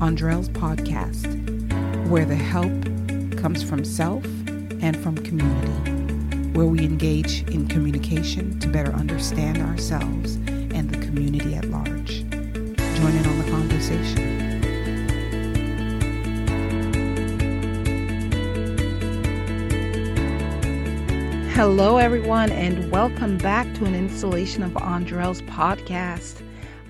Andrell's podcast, where the help comes from self and from community, where we engage in communication to better understand ourselves and the community at large. Join in on the conversation. Hello, everyone, and welcome back to an installation of Andrell's podcast.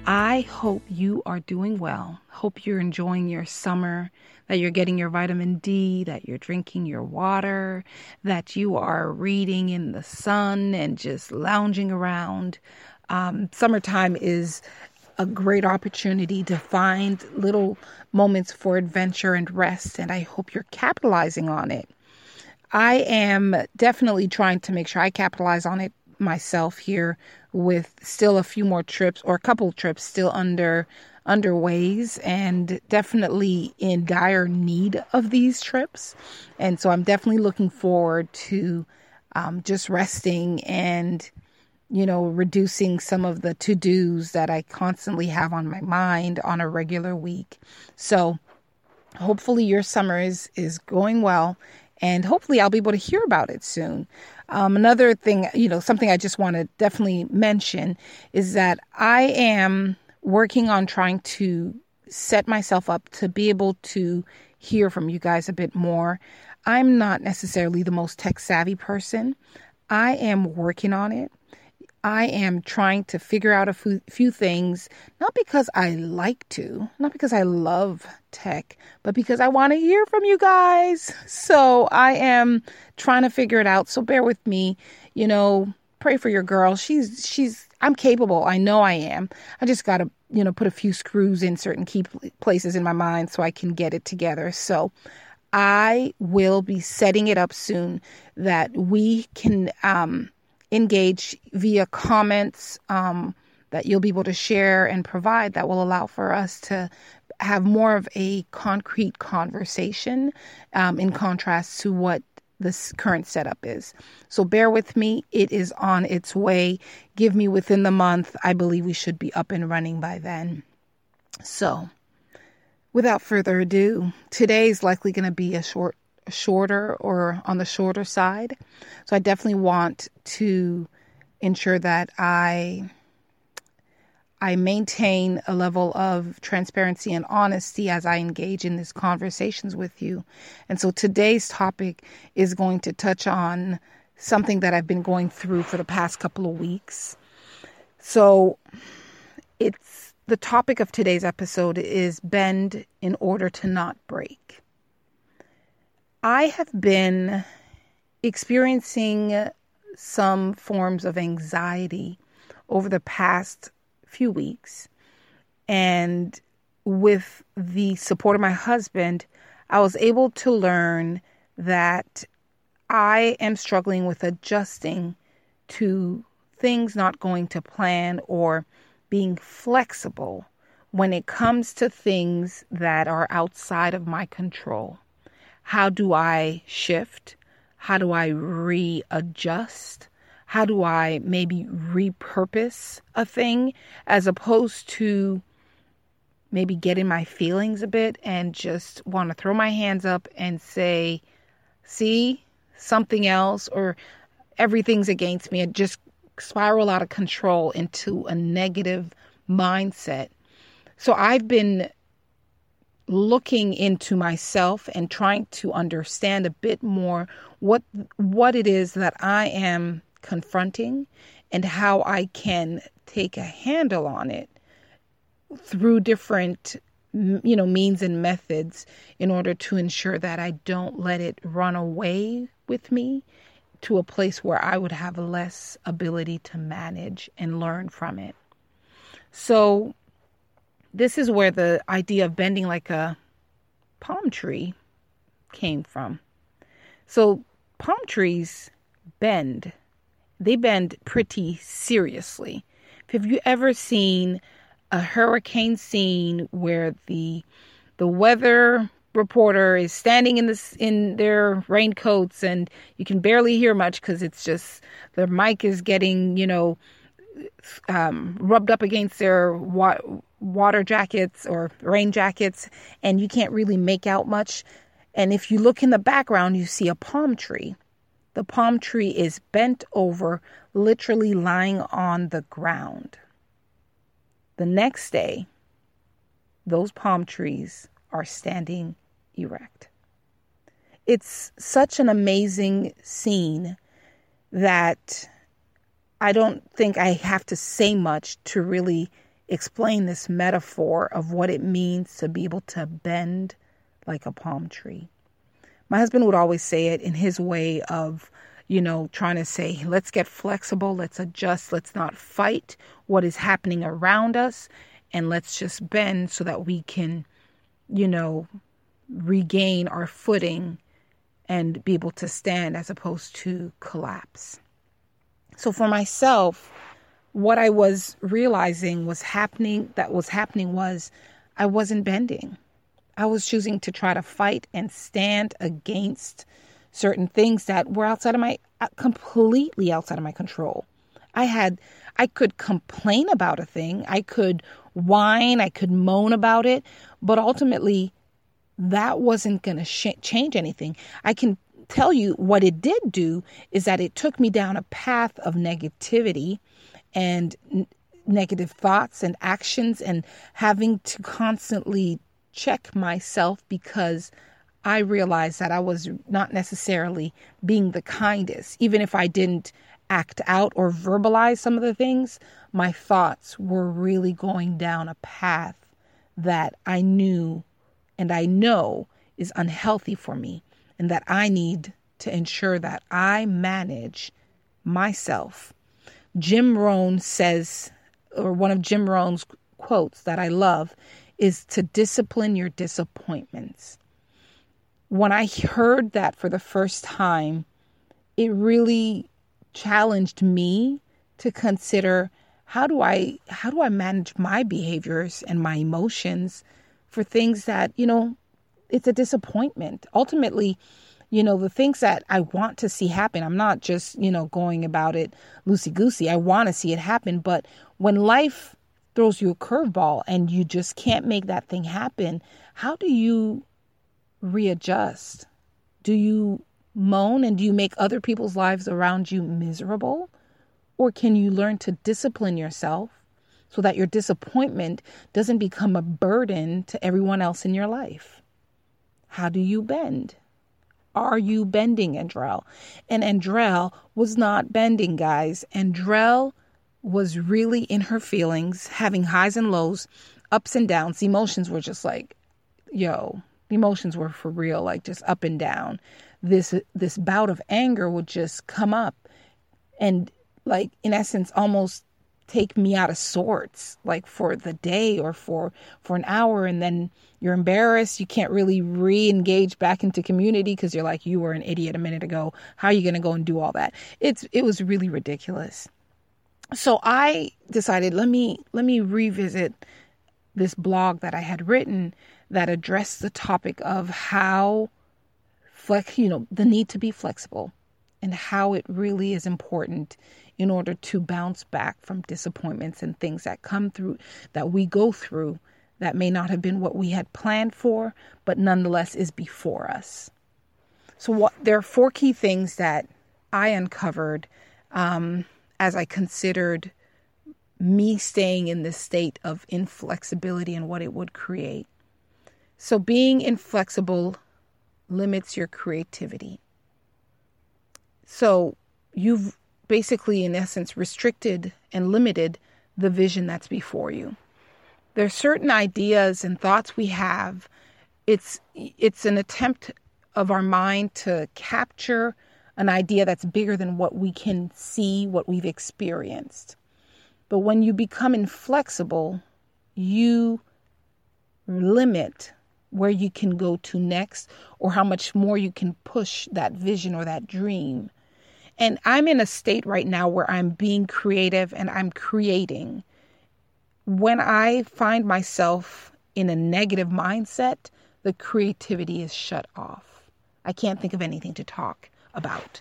I hope you are doing well. Hope you're enjoying your summer, that you're getting your vitamin D, that you're drinking your water, that you are reading in the sun and just lounging around. Um, summertime is a great opportunity to find little moments for adventure and rest, and I hope you're capitalizing on it. I am definitely trying to make sure I capitalize on it myself here with still a few more trips or a couple trips still under underways and definitely in dire need of these trips. And so I'm definitely looking forward to um, just resting and, you know, reducing some of the to dos that I constantly have on my mind on a regular week. So hopefully your summer is, is going well and hopefully I'll be able to hear about it soon. Um, another thing, you know, something I just want to definitely mention is that I am working on trying to set myself up to be able to hear from you guys a bit more. I'm not necessarily the most tech savvy person. I am working on it. I am trying to figure out a few, things, not because I like to, not because I love tech, but because I want to hear from you guys. So I am trying to figure it out. So bear with me. You know, pray for your girl. She's, she's, I'm capable. I know I am. I just got to, you know, put a few screws in certain key places in my mind so I can get it together. So I will be setting it up soon that we can, um, engage via comments um, that you'll be able to share and provide that will allow for us to have more of a concrete conversation um, in contrast to what this current setup is. So bear with me. It is on its way. Give me within the month. I believe we should be up and running by then. So without further ado, today is likely going to be a short shorter or on the shorter side. So I definitely want to ensure that I I maintain a level of transparency and honesty as I engage in these conversations with you. And so today's topic is going to touch on something that I've been going through for the past couple of weeks. So it's the topic of today's episode is bend in order to not break. I have been experiencing some forms of anxiety over the past few weeks. And with the support of my husband, I was able to learn that I am struggling with adjusting to things not going to plan or being flexible when it comes to things that are outside of my control. How do I shift? How do I readjust? How do I maybe repurpose a thing as opposed to maybe getting my feelings a bit and just want to throw my hands up and say, see, something else or everything's against me and just spiral out of control into a negative mindset. So I've been looking into myself and trying to understand a bit more what what it is that I am confronting and how I can take a handle on it through different you know means and methods in order to ensure that I don't let it run away with me to a place where I would have less ability to manage and learn from it. So this is where the idea of bending like a palm tree came from. So, palm trees bend, they bend pretty seriously. Have you ever seen a hurricane scene where the the weather reporter is standing in this in their raincoats and you can barely hear much because it's just their mic is getting you know um, rubbed up against their wa- water jackets or rain jackets, and you can't really make out much. And if you look in the background, you see a palm tree. The palm tree is bent over, literally lying on the ground. The next day, those palm trees are standing erect. It's such an amazing scene that I don't think I have to say much to really explain this metaphor of what it means to be able to bend like a palm tree. My husband would always say it in his way of, you know, trying to say, let's get flexible, let's adjust, let's not fight what is happening around us, and let's just bend so that we can, you know, regain our footing and be able to stand as opposed to collapse. So for myself, what I was realizing was happening that was happening was I wasn't bending. I was choosing to try to fight and stand against certain things that were outside of my uh, completely outside of my control. I had I could complain about a thing, I could whine, I could moan about it, but ultimately that wasn't going to sh- change anything. I can tell you what it did do is that it took me down a path of negativity and n- negative thoughts and actions and having to constantly check myself because I realized that I was not necessarily being the kindest. Even if I didn't act out or verbalize some of the things, my thoughts were really going down a path that I knew and I know is unhealthy for me, and that I need to ensure that I manage myself. Jim Rohn says, or one of Jim Rohn's quotes that I love is to discipline your disappointments. When I heard that for the first time, it really challenged me to consider how do I how do I manage my behaviors and my emotions for things that, you know, it's a disappointment. Ultimately, you know, the things that I want to see happen, I'm not just, you know, going about it loosey goosey. I want to see it happen. But when life throws you a curveball and you just can't make that thing happen, how do you readjust? Do you moan and do you make other people's lives around you miserable? Or can you learn to discipline yourself so that your disappointment doesn't become a burden to everyone else in your life? How do you bend? Are you bending, Andrell? And Andrell was not bending, guys. Andrell was really in her feelings, having highs and lows, ups and downs. The emotions were just like, yo, the emotions were for real, like just up and down. This this bout of anger would just come up and like in essence almost take me out of sorts like for the day or for for an hour. And then you're embarrassed. You can't really re-engage back into community because you're like you were an idiot a minute ago. How are you going to go and do all that? It's it was really ridiculous so i decided let me let me revisit this blog that i had written that addressed the topic of how flex you know the need to be flexible and how it really is important in order to bounce back from disappointments and things that come through that we go through that may not have been what we had planned for, but nonetheless is before us. So, what, there are four key things that I uncovered um, as I considered me staying in this state of inflexibility and what it would create. So, being inflexible limits your creativity. So, you've basically, in essence, restricted and limited the vision that's before you. There are certain ideas and thoughts we have. It's it's an attempt of our mind to capture an idea that's bigger than what we can see, what we've experienced. But when you become inflexible, you limit where you can go to next or how much more you can push that vision or that dream. And I'm in a state right now where I'm being creative and I'm creating. When I find myself in a negative mindset, the creativity is shut off. I can't think of anything to talk about.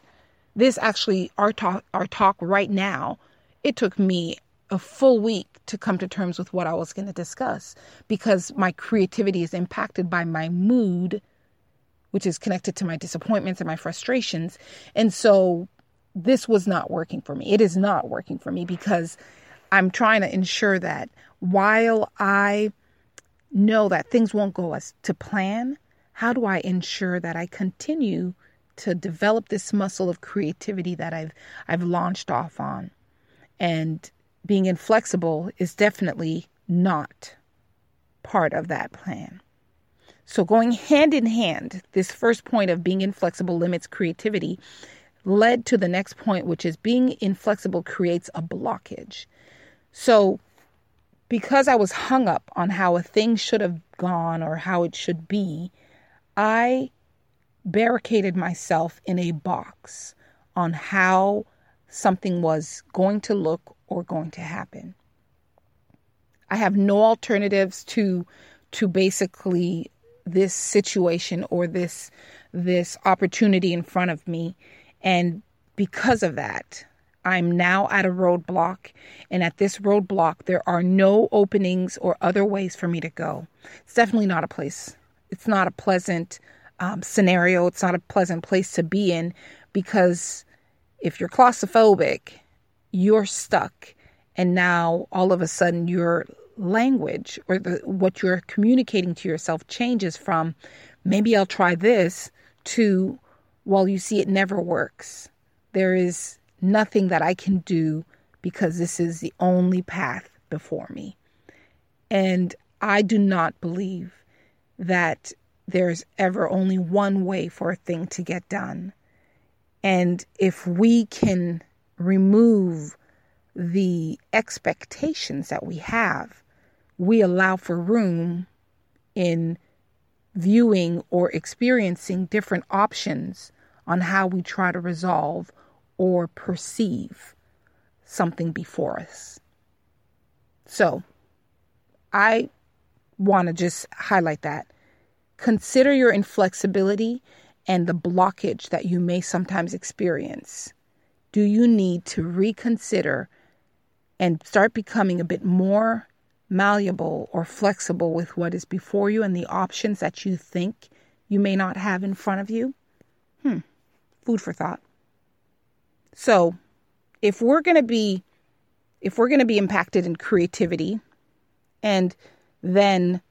This actually, our talk, our talk right now, it took me a full week to come to terms with what I was going to discuss because my creativity is impacted by my mood, which is connected to my disappointments and my frustrations. And so this was not working for me. It is not working for me because I'm trying to ensure that while I know that things won't go as to plan, how do I ensure that I continue to develop this muscle of creativity that I've I've launched off on? And being inflexible is definitely not part of that plan. So, going hand in hand, this first point of being inflexible limits creativity led to the next point, which is being inflexible creates a blockage. So, because I was hung up on how a thing should have gone or how it should be, I barricaded myself in a box on how something was going to look or going to happen. I have no alternatives to to basically this situation or this this opportunity in front of me and because of that I'm now at a roadblock and at this roadblock there are no openings or other ways for me to go. It's definitely not a place. It's not a pleasant um, scenario. It's not a pleasant place to be in because if you're claustrophobic, you're stuck and now all of a sudden your language or the, what you're communicating to yourself changes from maybe I'll try this to well you see it never works. There is nothing that I can do because this is the only path before me. And I do not believe that there's ever only one way for a thing to get done. And if we can remove the expectations that we have, we allow for room in viewing or experiencing different options on how we try to resolve or perceive something before us. So, I want to just highlight that. Consider your inflexibility and the blockage that you may sometimes experience. Do you need to reconsider and start becoming a bit more malleable or flexible with what is before you and the options that you think you may not have in front of you? Hmm, food for thought. So, if we're going to be if we're going to be impacted in creativity and then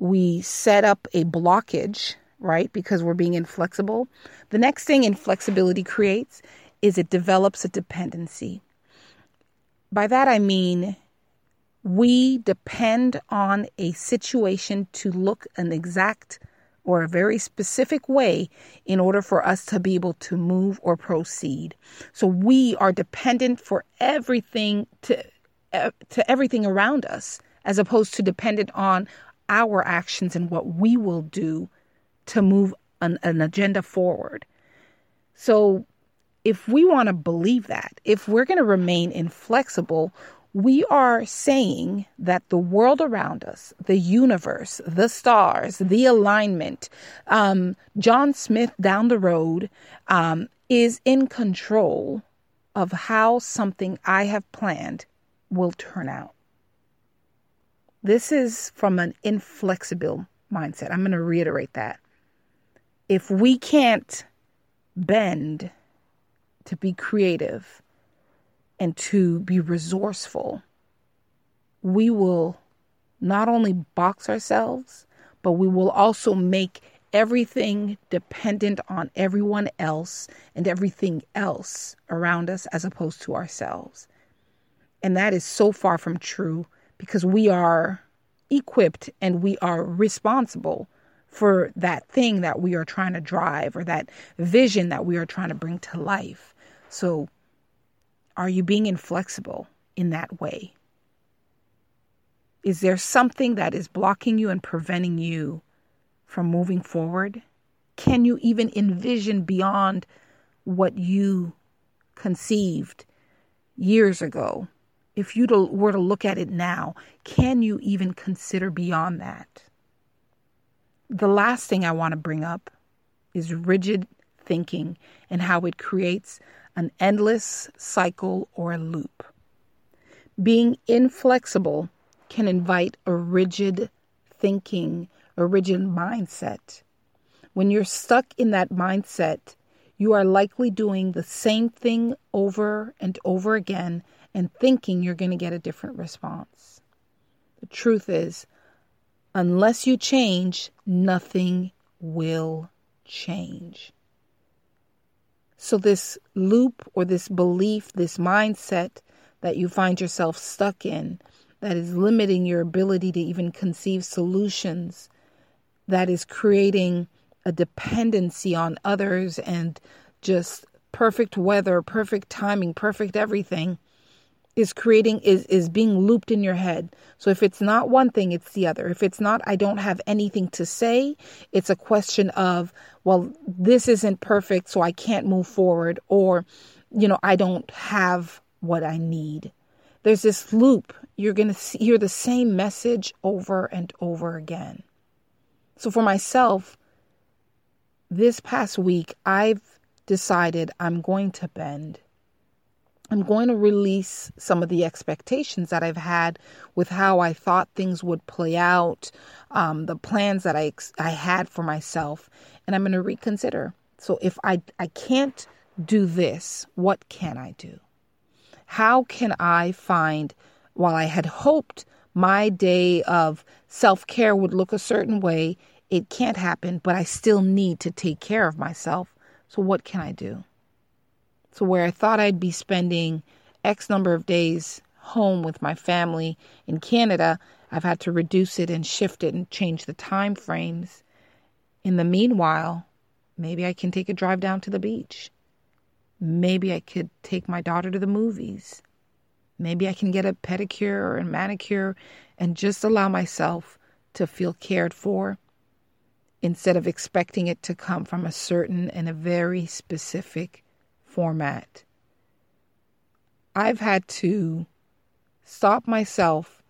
we set up a blockage, right? Because we're being inflexible. The next thing inflexibility creates is it develops a dependency. By that I mean we depend on a situation to look an exact or a very specific way in order for us to be able to move or proceed. So we are dependent for everything to to everything around us as opposed to dependent on our actions and what we will do to move an, an agenda forward. So if we want to believe that, if we're going to remain inflexible, we are saying that the world around us, the universe, the stars, the alignment, um, John Smith down the road um, is in control of how something I have planned will turn out. This is from an inflexible mindset. I'm going to reiterate that. If we can't bend to be creative and to be resourceful, we will not only box ourselves, but we will also make everything dependent on everyone else and everything else around us as opposed to ourselves. And that is so far from true because we are equipped and we are responsible for that thing that we are trying to drive or that vision that we are trying to bring to life. So, are you being inflexible in that way? Is there something that is blocking you and preventing you from moving forward? Can you even envision beyond what you conceived years ago? If you were to look at it now, can you even consider beyond that? The last thing I want to bring up is rigid thinking and how it creates an endless cycle or a loop. Being inflexible can invite a rigid thinking, a rigid mindset. When you're stuck in that mindset, you are likely doing the same thing over and over again and thinking you're going to get a different response. The truth is, unless you change, nothing will change. So, this loop or this belief, this mindset that you find yourself stuck in, that is limiting your ability to even conceive solutions, that is creating a dependency on others and just perfect weather, perfect timing, perfect everything is creating is is being looped in your head. So if it's not one thing, it's the other. If it's not I don't have anything to say, it's a question of, well, this isn't perfect, so I can't move forward or you know, I don't have what I need. There's this loop. You're going to hear the same message over and over again. So for myself, this past week, I've decided I'm going to bend. I'm going to release some of the expectations that I've had with how I thought things would play out, um, the plans that I I had for myself, and I'm going to reconsider. So if I I can't do this, what can I do? How can I find? While I had hoped my day of self care would look a certain way, it can't happen. But I still need to take care of myself. So what can I do? So, where I thought I'd be spending X number of days home with my family in Canada, I've had to reduce it and shift it and change the time frames. In the meanwhile, maybe I can take a drive down to the beach. Maybe I could take my daughter to the movies. Maybe I can get a pedicure or a manicure and just allow myself to feel cared for instead of expecting it to come from a certain and a very specific format. I've had to stop myself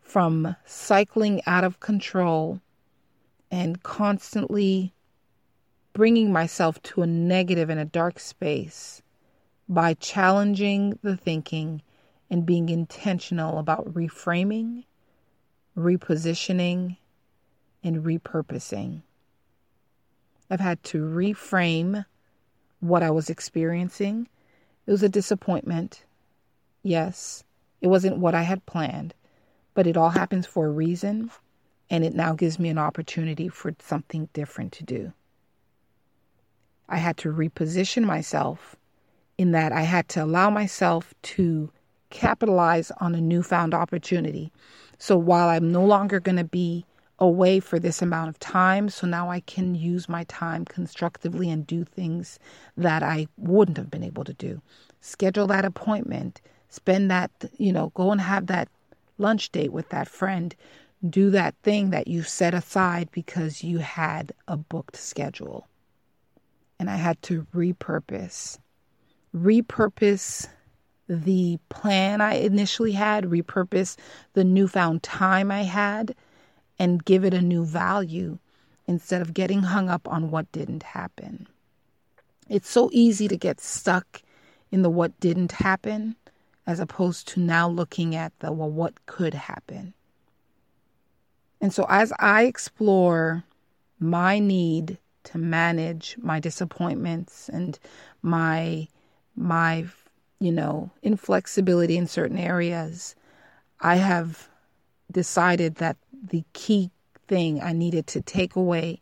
from cycling out of control and constantly bringing myself to a negative and a dark space by challenging the thinking and being intentional about reframing, repositioning, and repurposing. I've had to reframe what I was experiencing. It was a disappointment. Yes, it wasn't what I had planned, but it all happens for a reason, and it now gives me an opportunity for something different to do. I had to reposition myself in that I had to allow myself to capitalize on a newfound opportunity. So while I'm no longer going to be away for this amount of time. So now I can use my time constructively and do things that I wouldn't have been able to do. Schedule that appointment, spend that, you know, go and have that lunch date with that friend. Do that thing that you set aside because you had a booked schedule. And I had to repurpose. Repurpose the plan I initially had, repurpose the newfound time I had and give it a new value instead of getting hung up on what didn't happen. It's so easy to get stuck in the what didn't happen as opposed to now looking at the well, what could happen. And so as I explore my need to manage my disappointments and my my you know inflexibility in certain areas i have decided that the key thing I needed to take away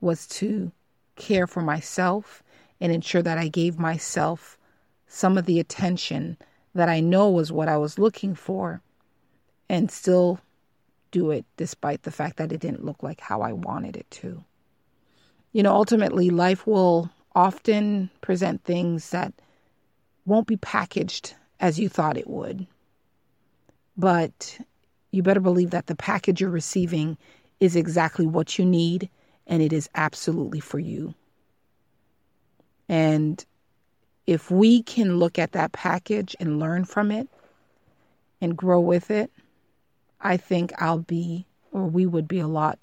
was to care for myself and ensure that I gave myself some of the attention that I know was what I was looking for and still do it despite the fact that it didn't look like how I wanted it to. You know, ultimately, life will often present things that won't be packaged as you thought it would. But you better believe that the package you're receiving is exactly what you need and it is absolutely for you. And if we can look at that package and learn from it and grow with it, I think I'll be, or we would be a lot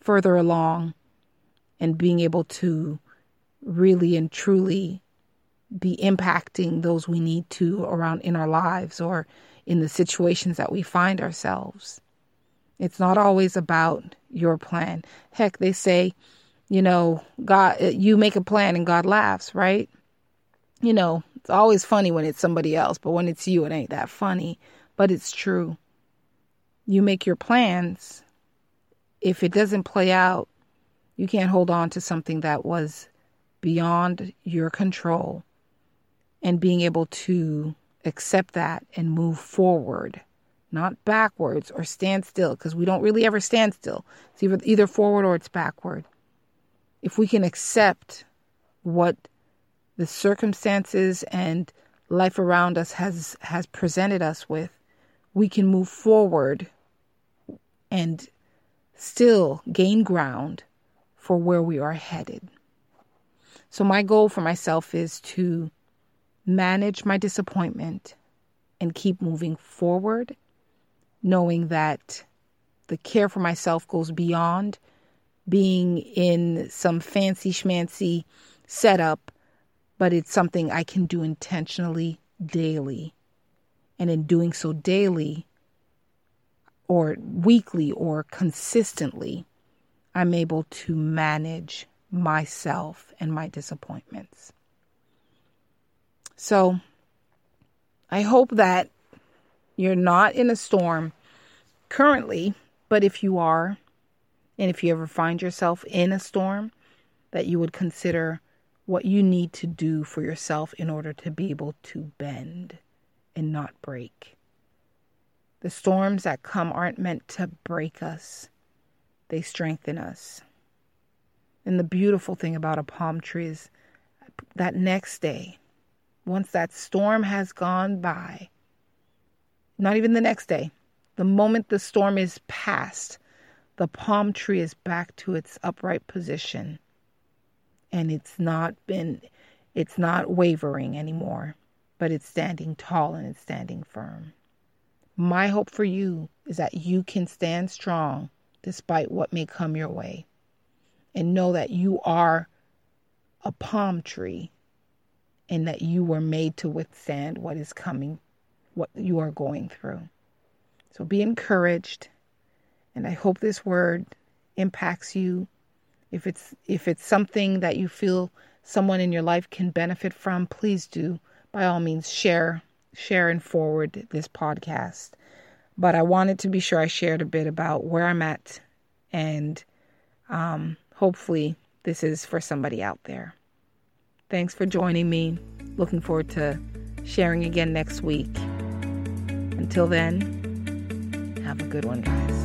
further along and being able to really and truly be impacting those we need to around in our lives or in the situations that we find ourselves. It's not always about your plan. Heck, they say, you know, God, eh, you make a plan and God laughs, right? You know, it's always funny when it's somebody else, but when it's you, it ain't that funny. But it's true. You make your plans. If it doesn't play out, you can't hold on to something that was beyond your control and being able to accept that and move forward, not backwards or stand still, because we don't really ever stand still. It's either, forward or it's backward. If we can accept what the circumstances and life around us has has presented us with, we can move forward and still gain ground for where we are headed. So my goal for myself is to manage my disappointment and keep moving forward, knowing that the care for myself goes beyond being in some fancy schmancy setup, but it's something I can do intentionally daily. And in doing so daily, or weekly, or consistently, I'm able to manage myself and my disappointments. So I hope that you're not in a storm currently, but if you are, and if you ever find yourself in a storm, that you would consider what you need to do for yourself in order to be able to bend and not break. The storms that come aren't meant to break us, they strengthen us. And the beautiful thing about a palm tree is that next day, once that storm has gone by, not even the next day, the moment the storm is past, the palm tree is back to its upright position. And it's not been it's not wavering anymore but it's standing tall and it's standing firm. My hope for you is that you can stand strong despite what may come your way and know that you are a palm tree and that you were made to withstand what is coming, what you are going through. So be encouraged, and I hope this word impacts you. If it's if it's something that you feel someone in your life can benefit from, please do by all means share share and forward this podcast. But I wanted to be sure I shared a bit about where I'm at, and um, hopefully this is for somebody out there. Thanks for joining me. Looking forward to sharing again next week. Until then, have a good one, guys.